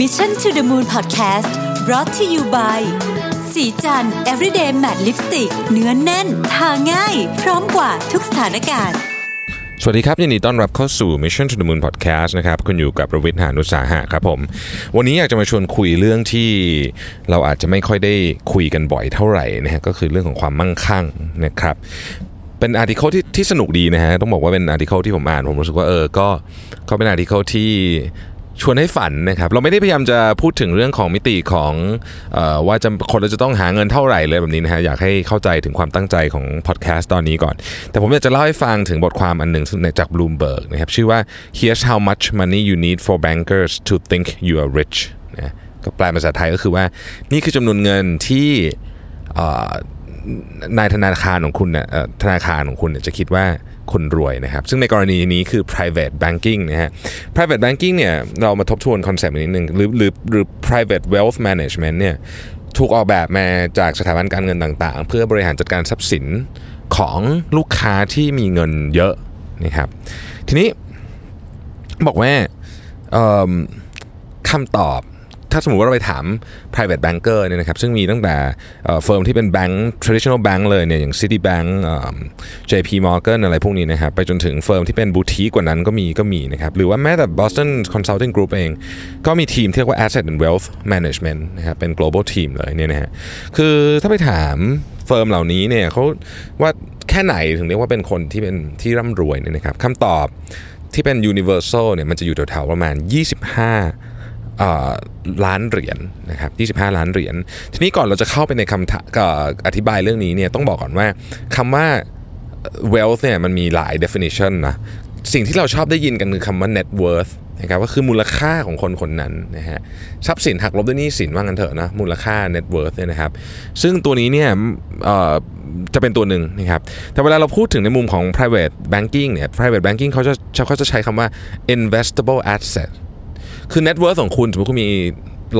Mission to the Moon Podcast brought to you by ศรีจันทร์ everyday matte lipstick เนื้อแน่น ทาง่าย พร้อมกว่าทุกสถานการณ์ สวัสดีครับยินดีต้อนรับเข้าสู่ Mission to the Moon Podcast นะครับ คุณอยู่กับประวิทย์หานุสาหะครับผม วันนี้อยากจะมาชวนคุยเรื่องที่เราอาจจะไม่ค่อยได้คุยกันบ่อยเท่าไหร่นะฮะก็คือเรื่องของความมั่งคั่งนะครับเป็น article ที่ที่สนุกดีนะฮะต้องบอกว่าเป็น article ที่ผมอ่านผมรู้สึกว่าเออก็ก็เป็นอาร์ติเคิลที่ ชวนให้ฝันนะครับเราไม่ได้พยายามจะพูดถึงเรื่องของมิติของออว่าจะคนเราจะต้องหาเงินเท่าไหร่เลยแบบนี้นะฮะอยากให้เข้าใจถึงความตั้งใจของพอดแคสต์ตอนนี้ก่อน แต่ผมอยากจะเล่าให้ฟังถึงบทความอันหนึ่งจาก Bloomberg นะครับชื่อว่า here's how much money you need for bankers to think you are rich นะก็แปลภาษาไทยก็คือว่านี่คือจำนวนเงินที่นายธนาคารของคุณเนี่ยธนาคารของคุณเนี่ยจะคิดว่า คุณรวยนะครับ ซึ่งในกรณีนี้คือ private banking นะฮะ private banking เนี่ยเรามาทบทวนคอนเซปต์นิดนึงหรือหรือหรือ private wealth management เนี่ยถูกออกแบบมาจากสถาบันการเงินต่างๆ เพื่อบริหารจัดการทรัพย์สินของลูกค้าที่มีเงินเยอะนะครับ ทีนี้บอกว่าคำตอบ ถ้าสมมติว่าเราไปถาม private banker เนี่ยนะครับซึ่งมีตั้งแต่firm ที่เป็นแบงก์ traditional bank เลยเนี่ยอย่าง Citibank JP Morgan อะไรพวกนี้นะครับไปจนถึง firm ที่เป็นบูติกกว่านั้นก็มีก็มีนะครับหรือว่าแม้แต่ Boston Consulting Group เอง ก็มีทีมที่เรียกว่า Asset and Wealth Management นะครับเป็น global team เลยเนี่ยนะฮะคือถ้าไปถาม firm เหล่านี้เนี่ยเขาว่าแค่ไหนถึงเรียกว่าเป็นคนที่เป็นที่ร่ำรวยเนี่ยนะครับคำตอบที่เป็น universal เนี่ยมันจะอยู่แถวๆประมาณ 25 ล้านเหรียญนะครับ25 ล้านเหรียญ ทีนี้ก่อนเราจะเข้าไปในคำอธิบายเรื่องนี้เนี่ยต้องบอกก่อนว่าคำว่า wealth เนี่ยมันมีหลาย definition นะสิ่งที่เราชอบได้ยินกันคือคำว่า net worth นะครับก็คือมูลค่าของคนคนนั้นนะฮะทรัพย์สินหักลบด้วยหนี้สินว่างั้นเถอะนะมูลค่า net worth เนี่ยนะครับ ซึ่งตัวนี้เนี่ยจะเป็นตัวหนึ่งนะครับแต่เวลาเราพูดถึงในมุมของ private banking เนี่ย private banking เขาจะเขาจะใช้คำว่า investable asset คือ net worth ของคุณสมมติคุณมี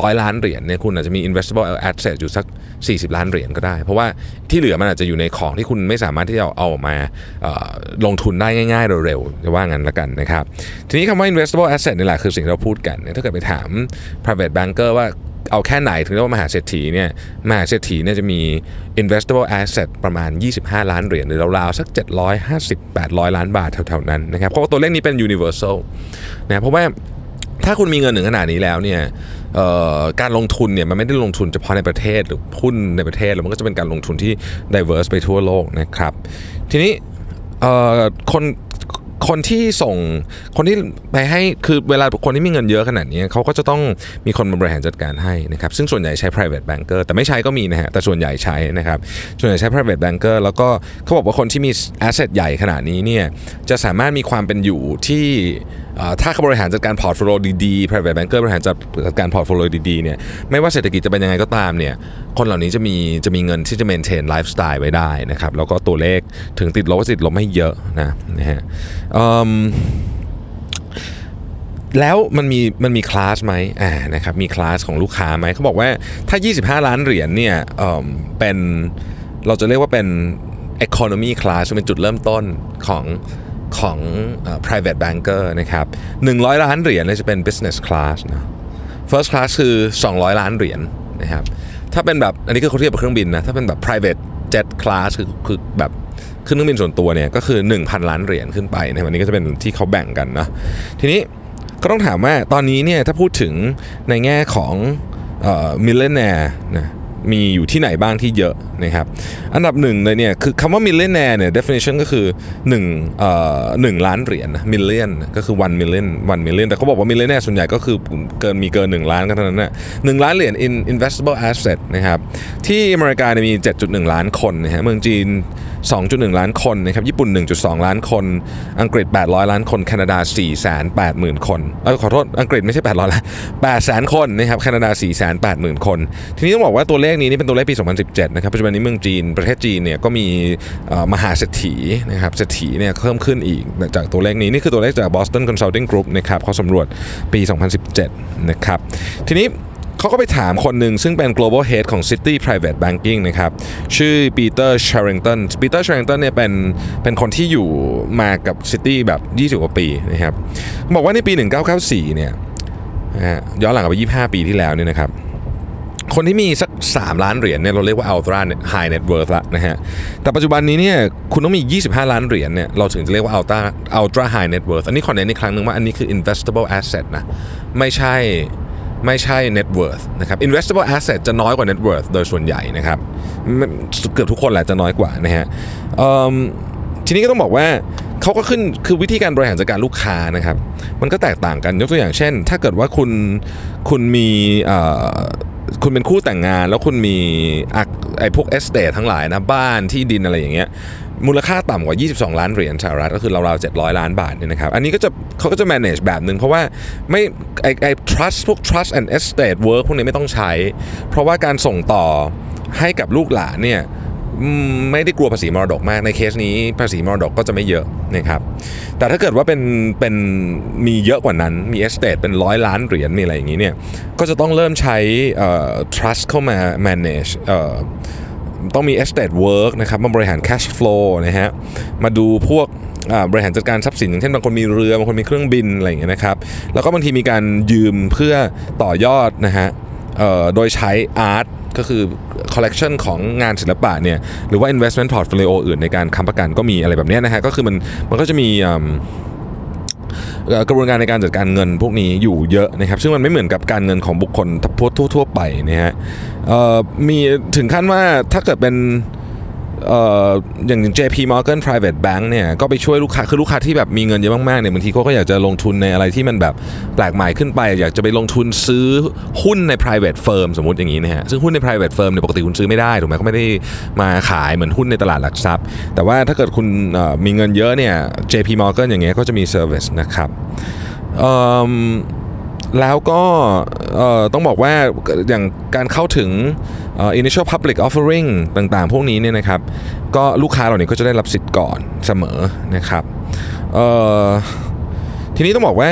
ร้อยล้านเหรียญเนี่ยคุณอาจจะมี investable asset อยู่สัก 40 ล้านเหรียญก็ได้ เพราะว่าที่เหลือมันอาจจะอยู่ในของที่คุณไม่สามารถที่จะเอาออกมาลงทุนได้ง่ายๆเร็วๆจะว่างั้นละกันนะครับ ทีนี้คำว่า investable asset นี่แหละคือสิ่งที่เราพูดกันเนี่ยถ้าเกิดไปถาม private banker ว่าเอาแค่ไหนถึงเรียกว่ามหาเศรษฐีเนี่ยมหาเศรษฐีเนี่ยจะมี investable asset ประมาณ 25 ล้านเหรียญหรือราวๆสัก 750-800 ล้านบาทแถวๆนั้นนะครับเพราะว่าตัวเลขนี้เป็น universal นะเพราะว่า ถ้าคุณมีเงินถึงขนาดนี้แล้วเนี่ยการลงทุนเนี่ยมันไม่ได้ลงทุนเฉพาะในประเทศหรือหุ้นในประเทศแล้วมันก็จะเป็นการลงทุนที่ diverse ไปทั่วโลกนะครับ ทีนี้คน คนที่ส่งคนที่ไปให้คือเวลาคนที่มีเงินเยอะขนาดนี้เขาก็จะต้องมีคนมาบริหารจัดการให้นะครับซึ่งส่วนใหญ่ใช้ private banker แต่ไม่ใช้ก็มีนะฮะแต่ส่วนใหญ่ใช้นะครับส่วนใหญ่ใช้ private banker แล้วก็เขาบอกว่าคนที่มี asset ใหญ่ขนาดนี้เนี่ยจะสามารถมีความเป็นอยู่ที่ถ้าเขาบริหารจัดการ portfolio ดีๆ private banker บริหารจัดการ portfolio ดีๆเนี่ยไม่ว่าเศรษฐกิจจะเป็นยังไงก็ตามเนี่ย คนเหล่านี้จะมีจะมีเงินที่จะ maintain lifestyle ไว้ได้นะครับ แล้วก็ตัวเลขถึงติดลบก็ติดลบไม่เยอะนะนะฮะแล้วมันมีมันมีคลาสไหมอ่านะครับมีคลาสของลูกค้าไหมเขาบอกว่าถ้า 25 ล้านเหรียญเนี่ยเอิ่มเป็นเราจะเรียกว่าเป็น economy class เป็นจุดเริ่มต้นของของ private banker นะครับ100 ล้านเหรียญเนี่ยจะเป็น business class นะ first class คือ 200 ล้านเหรียญนะครับ ถ้าเป็นแบบอันนี้คือเขาเทียบกับเครื่องบินนะถ้าเป็นแบบ private jet class คือคือแบบขึ้นเครื่องบินส่วนตัวเนี่ยก็คือ 1,000 ล้านเหรียญขึ้นไปนะครับอันนี้ก็จะเป็นที่เขาแบ่งกันนะทีนี้ก็ต้องถามว่าตอนนี้เนี่ยถ้าพูดถึงในแง่ของ millionaire นะ มีอยู่ที่ไหนบ้างที่เยอะนะครับอันดับหนึ่งเลยเนี่ยคือคำว่า millionaire เนี่ย definition ก็คือ1เอ่อ1ล้านเหรียญนะ million ก็คือ one million one million แต่เขาบอกว่า millionaire ส่วนใหญ่ก็คือเกินมีเกิน 1 ล้านกันเท่านั้นนะหนึ่งล้านเหรียญ in investable asset นะครับที่อเมริกาเนี่ยมี 7.1 ล้านคนนะฮะเมืองจีน 2.1 ล้านคนนะครับญี่ปุ่น 1.2 ล้านคน อังกฤษ 800 ล้านคนแคนาดา 480,000 คนเออขอโทษอังกฤษไม่ใช่ 800ล้าน800,000 คนนะครับแคนาดา 480,000 คน ทีนี้ต้องบอกว่าตัวเลขนี้นี่เป็นตัวเลขปี 2017 นะครับปัจจุบันนี้เมืองจีนประเทศจีนเนี่ยก็มีมหาเศรษฐีนะครับเศรษฐีเนี่ยเพิ่มขึ้นอีกจากตัวเลขนี้นี่คือตัวเลขจาก Boston Consulting Group นะครับเขาสำรวจปี 2017 นะครับทีนี้เขาก็ไปถามคนหนึ่งซึ่งเป็น global head ของ City Private Banking นะครับ ชื่อ Peter Sharrington Peter Sharrington เนี่ยเป็นเป็นคนที่อยู่มากับ City แบบ 20 กว่าปีนะครับบอกว่าในปี 1994 เนี่ยย้อนหลังไป 25 ปีที่แล้วเนี่ยนะครับ คนที่มีสัก3ล้านเหรียญเนี่ยเราเรียกว่า ultra high net worth ละนะฮะ แต่ปัจจุบันนี้เนี่ยคุณต้องมี 25 ล้านเหรียญเนี่ยเราถึงจะเรียกว่า ultra ultra high net worth อันนี้ขอเน้นอีกครั้งหนึ่งว่าอันนี้คือ investable asset นะไม่ใช่ไม่ใช่ net worth นะครับ investable asset จะน้อยกว่า net worth โดยส่วนใหญ่นะครับ เกือบทุกคนแหละจะน้อยกว่านะฮะทีนี้ก็ต้องบอกว่าเขาก็ขึ้นคือวิธีการบริหารจัดการลูกค้านะครับ มันก็แตกต่างกันยกตัวอย่างเช่น ถ้าเกิดว่าคุณคุณมีเอ่อ คุณเป็นคู่แต่งงาน แล้วคุณมีไอ้พวกเอสเตททั้งหลายนะบ้านที่ดินอะไรอย่างเงี้ยมูลค่าต่ำกว่า 22 ล้านเหรียญสหรัฐก็คือราวๆ700 ล้านบาทเนี่ยนะครับ อันนี้ก็จะเขาก็จะ manage แบบหนึ่งเพราะว่าไม่ไอ้ไอ้ trust พวก trust and estate work พวกนี้ไม่ต้องใช้ เพราะว่าการส่งต่อให้กับลูกหลานเนี่ย ไม่ได้กลัวภาษีมรดกมากในเคสนี้ภาษีมรดกก็จะไม่เยอะนะครับแต่ถ้าเกิดว่าเป็นเป็นมีเยอะกว่านั้นมี estate เป็นร้อยล้านเหรียญมีอะไรอย่างนี้เนี่ยก็จะต้องเริ่มใช้ trust เข้ามา manage ต้องมี estate work นะครับมาบริหาร cash flow นะฮะมาดูพวกบริหารจัดการทรัพย์สินอย่างเช่นบางคนมีเรือบางคนมีเครื่องบินอะไรอย่างเงี้ยนะครับแล้วก็บางทีมีการยืมเพื่อต่อยอดนะฮะโดยใช้ art ก็คือคอลเลกชันของงานศิลปะเนี่ยหรือว่า investment portfolio อื่นในการค้ำประกันก็มีอะไรแบบนี้นะฮะก็คือมันมันก็จะมีกระบวนการในการจัดการเงินพวกนี้อยู่เยอะนะครับ ซึ่งมันไม่เหมือนกับการเงินของบุคคลทั่วทั่วไปนะฮะมีถึงขั้นว่าถ้าเกิดเป็น อย่าง JP Morgan Private Bank เนี่ยก็ไปช่วยลูกค้าคือลูกค้าที่แบบมีเงินเยอะมากๆเนี่ยบางทีเขาก็อยากจะลงทุนในอะไรที่มันแบบแปลกใหม่ขึ้นไป อยากจะไปลงทุนซื้อหุ้นใน private firm สมมติอย่างนี้นะฮะซึ่งหุ้นใน private firm เนี่ยปกติคุณซื้อไม่ได้ถูกไหมเขาไม่ได้มาขายเหมือนหุ้นในตลาดหลักทรัพย์ แต่ว่าถ้าเกิดคุณมีเงินเยอะเนี่ย JP Morgan อย่างเงี้ยก็จะมี service นะครับอ แล้วก็ต้องบอกว่าอย่างการเข้าถึง initial public offering ต่างๆ พวกนี้เนี่ยนะครับ ก็ลูกค้าเหล่านี้ก็จะได้รับสิทธิ์ก่อนเสมอนะครับทีนี้ต้องบอกว่า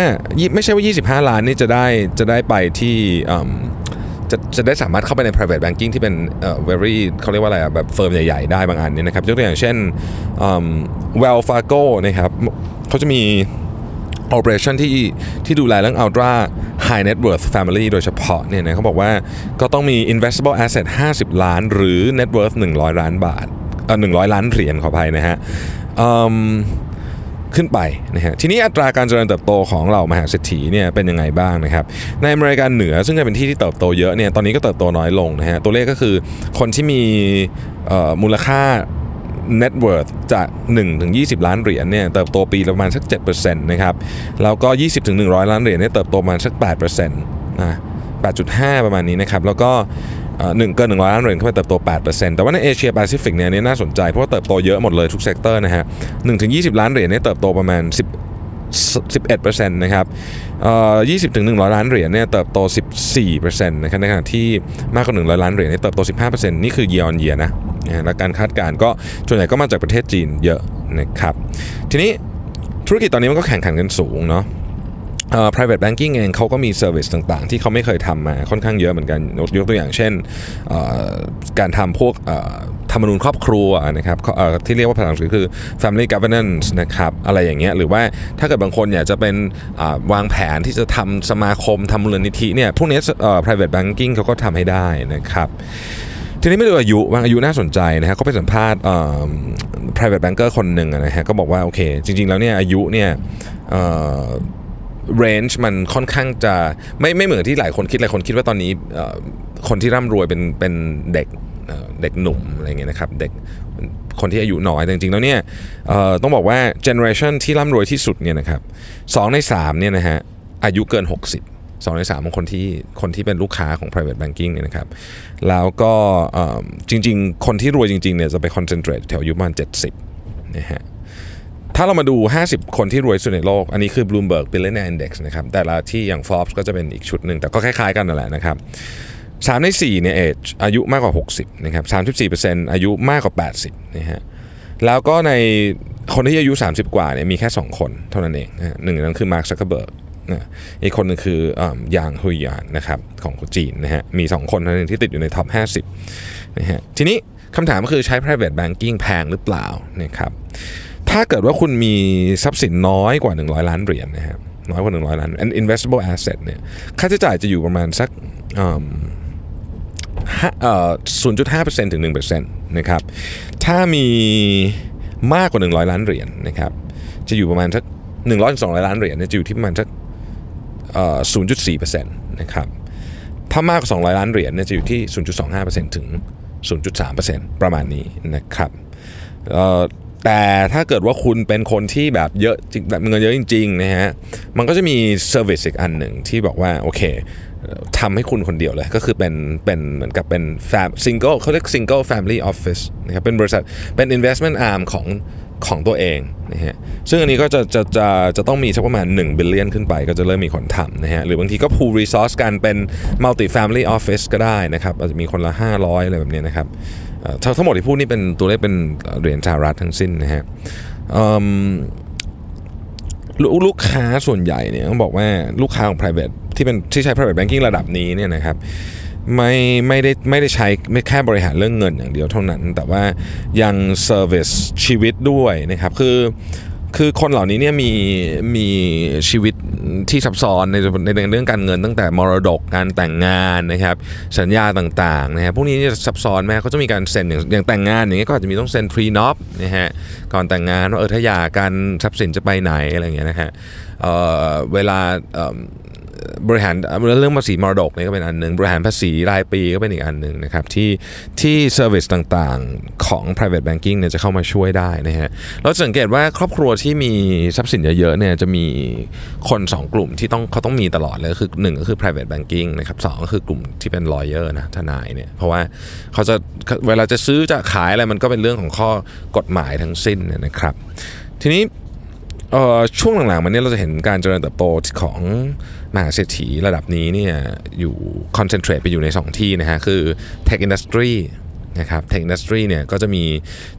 ไม่ใช่ว่า 25 ล้านนี่จะได้จะได้ไปที่จะจะได้สามารถเข้าไปใน private banking ที่เป็นเอ่อ very เขาเรียกว่าอะไรอะแบบเฟิร์มใหญ่ๆ ได้บางอันเนี่ยนะครับยกตัวอย่างเช่น Wells Fargo นะครับเขาจะมี operation ที่ที่ดูแลเรื่อง ultra high net worth family โดยเฉพาะเนี่ยนะเขาบอกว่าก็ต้องมี investable asset 50 ล้าน หรือ net worth 100 ล้านบาทเอ่อ100 ล้านเหรียญขออภัยนะฮะอืมขึ้นไปนะฮะทีนี้อัตราการเจริญเติบโตของเหล่ามหาเศรษฐีเนี่ยเป็นยังไงบ้างนะครับในอเมริกาเหนือซึ่งจะเป็นที่ที่เติบโตเยอะเนี่ยตอนนี้ก็เติบโตน้อยลงนะฮะตัวเลขก็คือคนที่มีอ่อมูลค่า net worth จาก1ถึง20 ล้านเหรียญเนี่ยเติบโตปีประมาณสัก7%นะครับแล้วก็ 20ถึง100 ล้านเหรียญเนี่ยเติบโตประมาณสัก8%นะ8.5 ประมาณนี้นะครับแล้วก็หนึ่งเกิน100ล้านเหรียญเข้าไปเติบโต 8%แต่ว่าในเอเชียแปซิฟิกเนี่ยนี่น่าสนใจเพราะว่าเติบโตเยอะหมดเลยทุก sector นะฮะ1ถึง20 ล้านเหรียญเนี่ยเติบโตประมาณ10 11%นะครับเอ่อ20ถึง100ล้านเหรียญเนี่ยเติบโต 14%นะครับในขณะที่มากกว่า100ล้านเหรียญเนี่ยเติบโต 15%นี่คือ year on year นะนะฮะและการคาดการณ์ก็ส่วนใหญ่ก็มาจากประเทศจีนเยอะนะครับทีนี้ธุรกิจตอนนี้มันก็แข่งขันกันสูงเนาะ private banking เองเขาก็มี service ต่างๆ ที่เขาไม่เคยทำมาค่อนข้างเยอะเหมือนกัน ยกตัวอย่างเช่นการทำพวก ธรรมนูญครอบครัวนะครับที่เรียกว่าภาษาอังกฤษคือ family governance นะครับอะไรอย่างเงี้ยหรือว่าถ้าเกิดบางคนอยากจะเป็นวางแผนที่จะทำสมาคมทำมูลนิธิเนี่ยพวกนี้ private banking เขาก็ทำให้ได้นะครับทีนี้ไม่ดูอายุบางอายุน่าสนใจนะฮะเขาไปสัมภาษณ์ private banker คนหนึ่งนะฮะก็บอกว่าโอเค จริง ๆ แล้วเนี่ยอายุเนี่ยเอ่อ range มันค่อนข้างจะไม่ไม่เหมือนที่หลายคนคิดหลายคนคิดว่าตอนนี้คนที่ร่ำรวยเป็นเป็นเด็ก เด็กหนุ่มอะไรเงี้ยนะครับเด็กคนที่อายุน้อยแต่จริงๆแล้วเนี่ยต้องบอกว่า generation ที่ร่ำรวยที่สุดเนี่ยนะครับสองในสามเนี่ยนะฮะอายุเกิน 60สองในสามของคนที่คนที่เป็นลูกค้าของ private banking เนี่ยนะครับแล้วก็จริงๆ คนที่รวยจริงๆเนี่ยจะไป concentrate แถวอายุประมาณ 70นะฮะถ้าเรามาดู 50 คนที่รวยสุดในโลก อันนี้คือ Bloomberg Billionaire Index นะครับ แต่ละที่อย่าง Forbes ก็จะเป็นอีกชุดหนึ่ง แต่ก็คล้ายๆกันนั่นแหละนะครับ 3ใน4เนี่ย age อายุมากกว่า 60นะครับ34%อายุมากกว่า 80นะฮะแล้วก็ในคนที่อายุ 30 กว่าเนี่ยมีแค่ 2 คนเท่านั้นเองนะหนึ่งนั้นคือ Mark Zuckerberg นะอีกคนหนึงคืออ่ายางฮุยยานนะครับของจีนนะฮะมี 2 คนเท่านั้นที่ติดอยู่ในท็อป 50นะฮะทีนี้คำถามก็คือใช้ private banking แพงหรือเปล่านะครับถ้าเกิดว่าคุณมีทรัพย์สินน้อยกว่า 100 ล้านเหรียญนะครับน้อยกว่า 100 ล้าน and investable asset เนี่ยค่าใช้จ่ายจะอยู่ประมาณสัก 0.5%ถึง1%นะครับถ้ามีมากกว่า 100 ล้านเหรียญนะครับจะอยู่ประมาณสัก100 200 ล้านเหรียญเนี่ยจะอยู่ที่ประมาณสัก0.4%นะครับถ้ามากกว่า 200 ล้านเหรียญเนี่ยจะอยู่ที่ 0.25%ถึง 0.3%ประมาณนี้นะครับแต่ถ้าเกิดว่าคุณเป็นคนที่แบบเยอะแบบเงินเยอะจริงๆนะฮะมันก็จะมี service อีกอันหนึ่งที่บอกว่าโอเค ทำให้คุณคนเดียวเลย ก็คือเป็นเป็นเหมือนกับเป็น fam single เขาเรียก single family office นะครับเป็นบริษัทเป็น investment arm ของของตัวเองนะฮะซึ่งอันนี้ก็จะจะจะจะต้องมีสักประมาณ1 billion ขึ้นไปก็จะเริ่มมีคนทำนะฮะหรือบางทีก็ pool resource กันเป็น multi family office ก็ได้นะครับอาจจะมีคนละ 500 อะไรแบบนี้นะครับทั้งหมดที่พูดนี่เป็นตัวเลขเป็นเหรียญสหรัฐทั้งสิ้นนะฮะ ลูกค้าส่วนใหญ่เนี่ยต้องบอกว่าลูกค้าของ private ที่เป็นที่ใช้ private banking ระดับนี้เนี่ยนะครับไม่ไม่ได้ไม่ได้ใช้ไม่แค่บริหารเรื่องเงินอย่างเดียวเท่านั้น แต่ว่ายัง service ชีวิตด้วยนะครับคือ คือคนเหล่านี้เนี่ยมีมีชีวิตที่ซับซ้อนในในเรื่องการเงินตั้งแต่มรดกการแต่งงานนะครับสัญญาต่างๆนะครับพวกนี้จะซับซ้อนแม้เขาจะมีการเซ็นอย่างอย่างแต่งงานอย่างเงี้ยก็อาจจะมีต้องเซ็น prenup นะฮะก่อนแต่งงานว่าเออถ้าหย่ากันทรัพย์สินจะไปไหนอะไรเงี้ยนะฮะเวลา บริหารเรื่องภาษีมรดกนี่ก็เป็นอันหนึ่งบริหารภาษีรายปีก็เป็นอีกอันหนึ่งนะครับที่ที่ service ต่างๆของ private banking เนี่ยจะเข้ามาช่วยได้นะฮะเราสังเกตว่าครอบครัวที่มีทรัพย์สินเยอะๆเนี่ยจะมีคน 2 กลุ่มที่ต้องเขาต้องมีตลอดเลยคือหนึ่งก็คือ private banking นะครับสองก็คือกลุ่มที่เป็น lawyer นะทนายเนี่ยเพราะว่าเขาจะเวลาจะซื้อจะขายอะไรมันก็เป็นเรื่องของข้อกฎหมายทั้งสิ้นนะครับ ทีนี้ ช่วงหลังๆมันเนี่ยเราจะเห็นการเจริญเติบโตของมหาเศรษฐีระดับนี้เนี่ยอยู่ concentrate ไปอยู่ใน 2 ที่นะฮะคือ Tech Industry นะครับ tech industry เนี่ยก็จะมี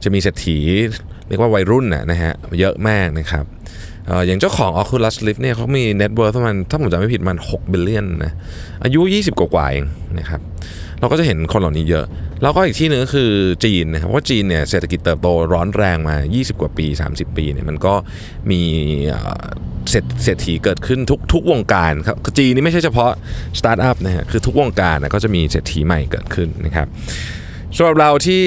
จะมีเศรษฐีเรียกว่าวัยรุ่นนะฮะเยอะมากนะครับ อย่างเจ้าของ Oculus Rift เนี่ยเขามี net worth ประมาณถ้าผมจำไม่ผิดมัน6 billion นะอายุ 20 กว่าเองนะครับเราก็จะเห็นคนเหล่านี้เยอะ แล้วก็อีกที่หนึ่งก็คือจีนนะครับเพราะจีนเนี่ยเศรษฐกิจเติบโตร้อนแรงมา 20 กว่าปี 30 ปีเนี่ยมันก็มีเศรษฐีเกิดขึ้นทุกทุกวงการครับจีนนี่ไม่ใช่เฉพาะสตาร์ทอัพนะฮะคือทุกวงการนะก็จะมีเศรษฐีใหม่เกิดขึ้นนะครับสำหรับเราที่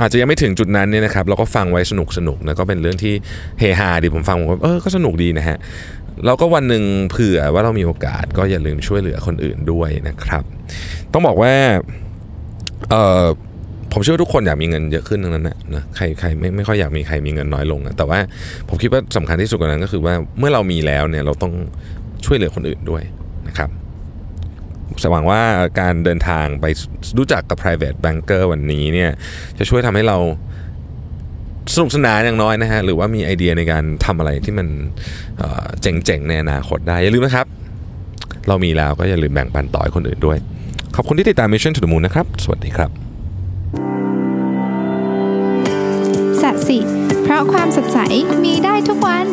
อาจจะยังไม่ถึงจุดนั้นเนี่ยนะครับเราก็ฟังไว้สนุกสนุกนะก็เป็นเรื่องที่เฮฮาดีผมฟังผมก็เออก็สนุกดีนะฮะเราก็วันหนึ่งเผื่อว่าเรามีโอกาสก็อย่าลืมช่วยเหลือคนอื่นด้วยนะครับ ต้องบอกว่าเออผมเชื่อทุกคนอยากมีเงินเยอะขึ้นทั้งนั้นนะนะใครใครไม่ไม่ค่อยอยากมีใครมีเงินน้อยลงนะแต่ว่าผมคิดว่าสำคัญที่สุดกว่านั้นก็คือว่าเมื่อเรามีแล้วเนี่ยเราต้องช่วยเหลือคนอื่นด้วยนะครับ หวังว่าการเดินทางไปรู้จักกับ private banker วันนี้เนี่ยจะช่วยทำให้เราสนุกสนานอย่างน้อยนะฮะหรือว่ามีไอเดียในการทำอะไรที่มันเจ๋งๆในอนาคตได้ อย่าลืมนะครับ เรามีแล้วก็อย่าลืมแบ่งปันต่อให้คนอื่นด้วย ขอบคุณที่ติดตาม Mission to the Moon นะครับ สวัสดีครับสัสิเพราะความสดใสมีได้ทุกวัน